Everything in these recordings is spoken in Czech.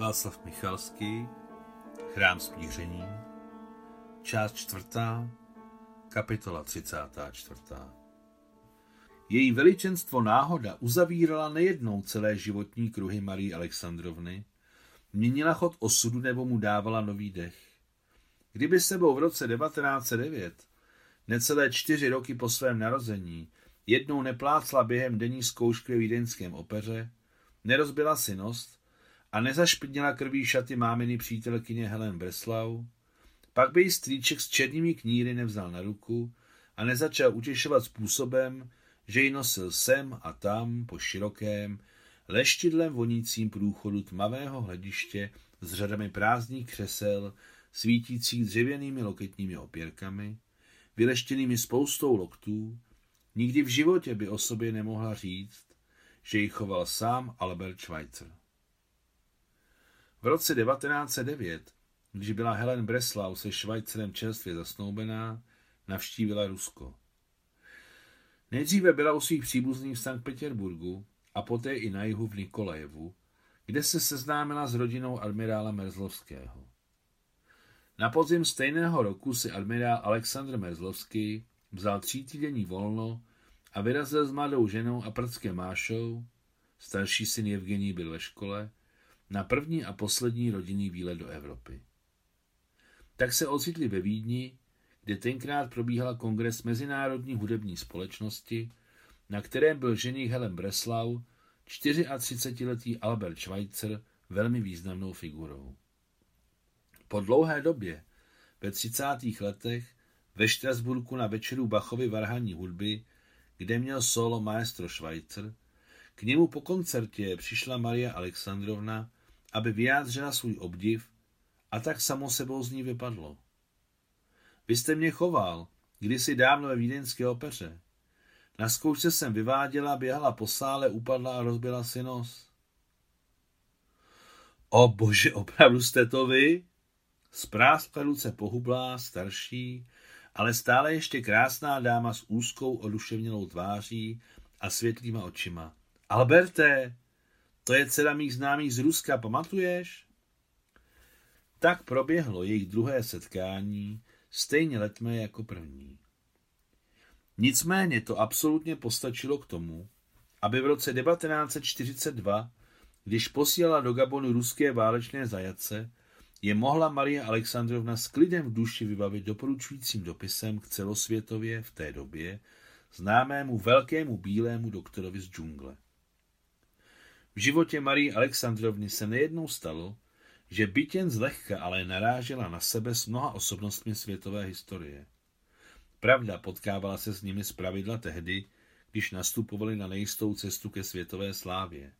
Václav Michalský, Chrám smíření, část čtvrtá, kapitola 34. Její veličenstvo náhoda uzavírala nejednou celé životní kruhy Marie Alexandrovny, měnila chod osudu nebo mu dávala nový dech. Kdyby sebou v roce 1909, necelé čtyři roky po svém narození, jednou neplácla během denní zkoušky ve vídeňském opeře, nerozbila si nost, a nezašpinila krví šaty máminy přítelkyně Helen Breslau, pak by jí strýček s černými kníry nevzal na ruku a nezačal utěšovat způsobem, že ji nosil sem a tam po širokém, leštidlem vonícím průchodu tmavého hlediště s řadami prázdných křesel, svítících dřevěnými loketními opěrkami, vyleštěnými spoustou loktů, nikdy v životě by o sobě nemohla říct, že ji choval sám Albert Schweitzer. V roce 1909, když byla Helen Breslau se Švajcerem čerstvě zasnoubená, navštívila Rusko. Nejdříve byla u svých příbuzných v Sankt Petěrburgu a poté i na jihu v Nikolajevu, kde se seznámila s rodinou admirála Merzlovského. Na podzim stejného roku si admirál Aleksandr Merzlovský vzal týdenní volno a vyrazil s mladou ženou a prckem Mášou, starší syn Evgení byl ve škole, na první a poslední rodinný výlet do Evropy. Tak se ocitli ve Vídni, kde tenkrát probíhala kongres Mezinárodní hudební společnosti, na kterém byl ženich Helen Breslau, 34-letý Albert Schweitzer, velmi významnou figurou. Po dlouhé době, ve 30. letech, ve Štrasburku na večeru Bachovy varhaní hudby, kde měl solo maestro Schweitzer, k němu po koncertě přišla Maria Alexandrovna aby vyjádřila svůj obdiv a tak samo sebou z ní vypadlo. Vy jste mě choval, kdysi dávno ve vídeňské opeře. Na zkoušce jsem vyváděla, běhala po sále, upadla a rozbila si nos. O bože, opravdu jste to vy? Spráskla ruce pohublá, starší, ale stále ještě krásná dáma s úzkou oduševnělou tváří a světlýma očima. Alberte, to je dcera mých známých z Ruska, pamatuješ? Tak proběhlo jejich druhé setkání, stejně letmé jako první. Nicméně to absolutně postačilo k tomu, aby v roce 1942, když posílala do Gabonu ruské válečné zajace, je mohla Marie Alexandrovna s klidem v duši vybavit doporučujícím dopisem k celosvětově v té době známému velkému bílému doktorovi z džungle. V životě Marie Alexandrovny se nejednou stalo, že byt jen zlehka, ale narážela na sebe s mnoha osobnostmi světové historie. Pravda, potkávala se s nimi pravidla tehdy, když nastupovali na nejistou cestu ke světové slávě.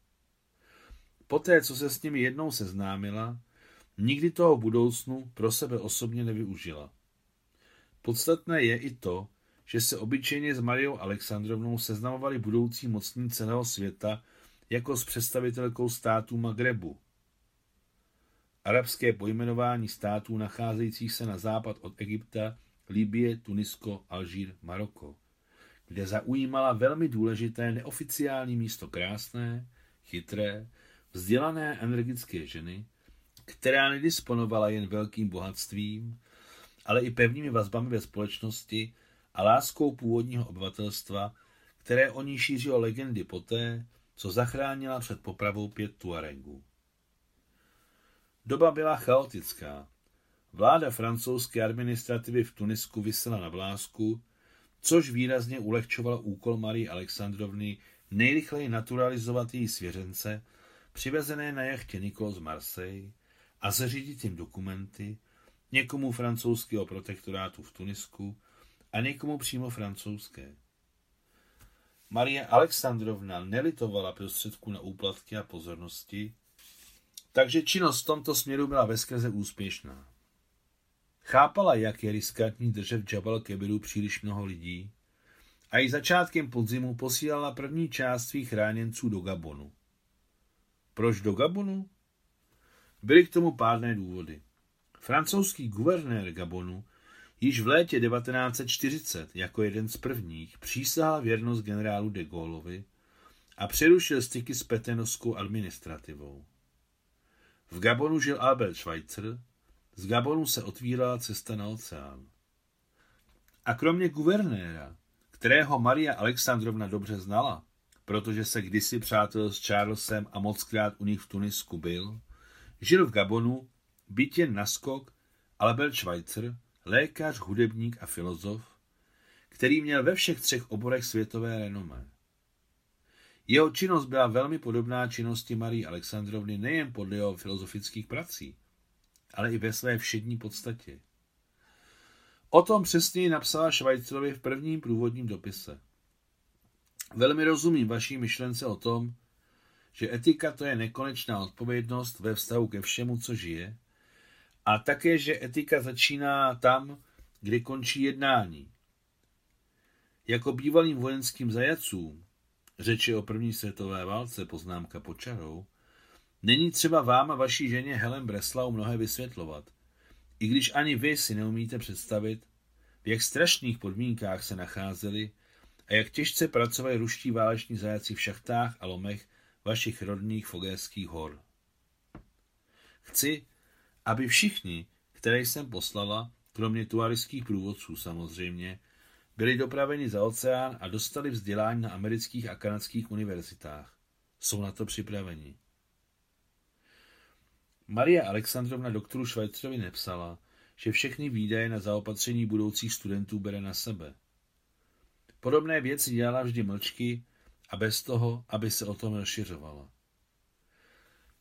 Poté, co se s nimi jednou seznámila, nikdy toho budoucnu pro sebe osobně nevyužila. Podstatné je i to, že se obyčejně s Mariou Alexandrovnou seznamovali budoucí mocní celého světa jako s představitelkou států Magrebu. Arabské pojmenování států nacházejících se na západ od Egypta, Libie, Tunisko, Alžír, Maroko, kde zaujímala velmi důležité neoficiální místo krásné, chytré, vzdělané energické ženy, která nedisponovala jen velkým bohatstvím, ale i pevnými vazbami ve společnosti a láskou původního obyvatelstva, které o ní šířilo legendy poté, co zachránila před popravou pět Tuaregů. Doba byla chaotická. Vláda francouzské administrativy v Tunisku vysela na vlásku, což výrazně ulehčovalo úkol Marie Alexandrovny nejrychleji naturalizovat její svěřence, přivezené na jachtě Nikol z Marseille, a zařídit jim dokumenty, někomu francouzského protektorátu v Tunisku a někomu přímo francouzské. Marie Alexandrovna nelitovala prostředků na úplatky a pozornosti, takže činnost v tomto směru byla veskrze úspěšná. Chápala, jak je riskantní držet v Jabal Kebiru příliš mnoho lidí a i začátkem podzimu posílala první část svých chráněnců do Gabonu. Proč do Gabonu? Byly k tomu pádné důvody. Francouzský guvernér Gabonu Již v létě 1940 jako jeden z prvních přísahal věrnost generálu de Gaulleovi a přerušil styky s petenovskou administrativou. V Gabonu žil Albert Schweitzer, z Gabonu se otvírala cesta na oceán. A kromě guvernéra, kterého Maria Alexandrovna dobře znala, protože se kdysi přátel s Charlesem a mockrát u nich v Tunisku byl, žil v Gabonu, bytě naskok Albert Schweitzer, lékař, hudebník a filozof, který měl ve všech třech oborech světové renomé. Jeho činnost byla velmi podobná činnosti Marie Alexandrovny nejen podle jeho filozofických prací, ale i ve své všední podstatě. O tom přesněji napsala Švajcerovi v prvním průvodním dopise. Velmi rozumím vaší myšlence o tom, že etika to je nekonečná odpovědnost ve vztahu ke všemu, co žije, a také, že etika začíná tam, kde končí jednání. Jako bývalým vojenským zajacům, řeči o první světové válce, poznámka počarou, není třeba vám a vaší ženě Helen Breslau mnohé vysvětlovat, i když ani vy si neumíte představit, v jak strašných podmínkách se nacházeli a jak těžce pracovali ruští váleční zajaci v šachtách a lomech vašich rodných fogéských hor. Chci, aby všichni, které jsem poslala, kromě tuarických průvodců samozřejmě, byli dopraveni za oceán a dostali vzdělání na amerických a kanadských univerzitách. Jsou na to připraveni. Maria Alexandrovna doktoru Švajcerovi nepsala, že všechny výdaje na zaopatření budoucích studentů bere na sebe. Podobné věci dělala vždy mlčky a bez toho, aby se o tom rozšiřovala.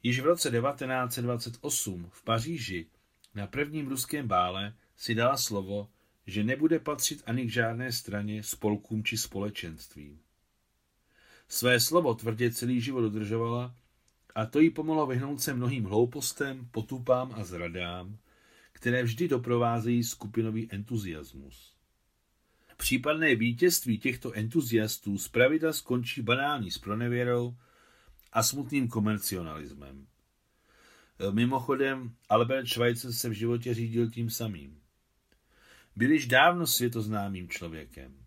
Již v roce 1928 v Paříži na prvním ruském bále si dala slovo, že nebude patřit ani k žádné straně, spolkům či společenstvím. Své slovo tvrdě celý život dodržovala a to jí pomohlo vyhnout se mnohým hloupostem, potupám a zradám, které vždy doprovázejí skupinový entuziasmus. Případné vítězství těchto entuziastů zpravidla skončí banální spronevěrou a smutným komercionalismem. Mimochodem, Albert Schweitzer se v životě řídil tím samým. Byl již dávno světoznámým člověkem.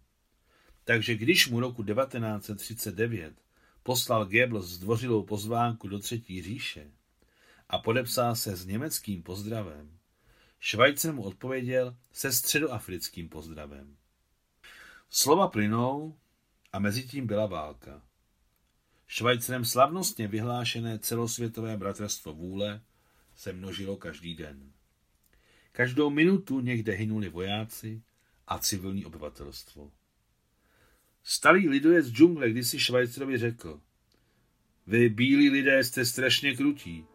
Takže když mu roku 1939 poslal Goebbels zdvořilou pozvánku do Třetí říše a podepsal se s německým pozdravem, Švajcer mu odpověděl se středoafrickým pozdravem. Slova plynou a mezi tím byla válka. Švajcerem slavnostně vyhlášené celosvětové bratrstvo vůle se množilo každý den. Každou minutu někde hynuli vojáci a civilní obyvatelstvo. Starý lidojec džungle kdysi Švajcerovi řekl, vy bílí lidé jste strašně krutí,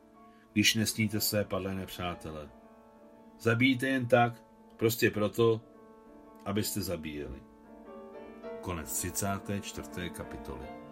když nesníte své padlé nepřátele. Zabijte jen tak, prostě proto, abyste zabíjeli. Konec 34. kapitoly.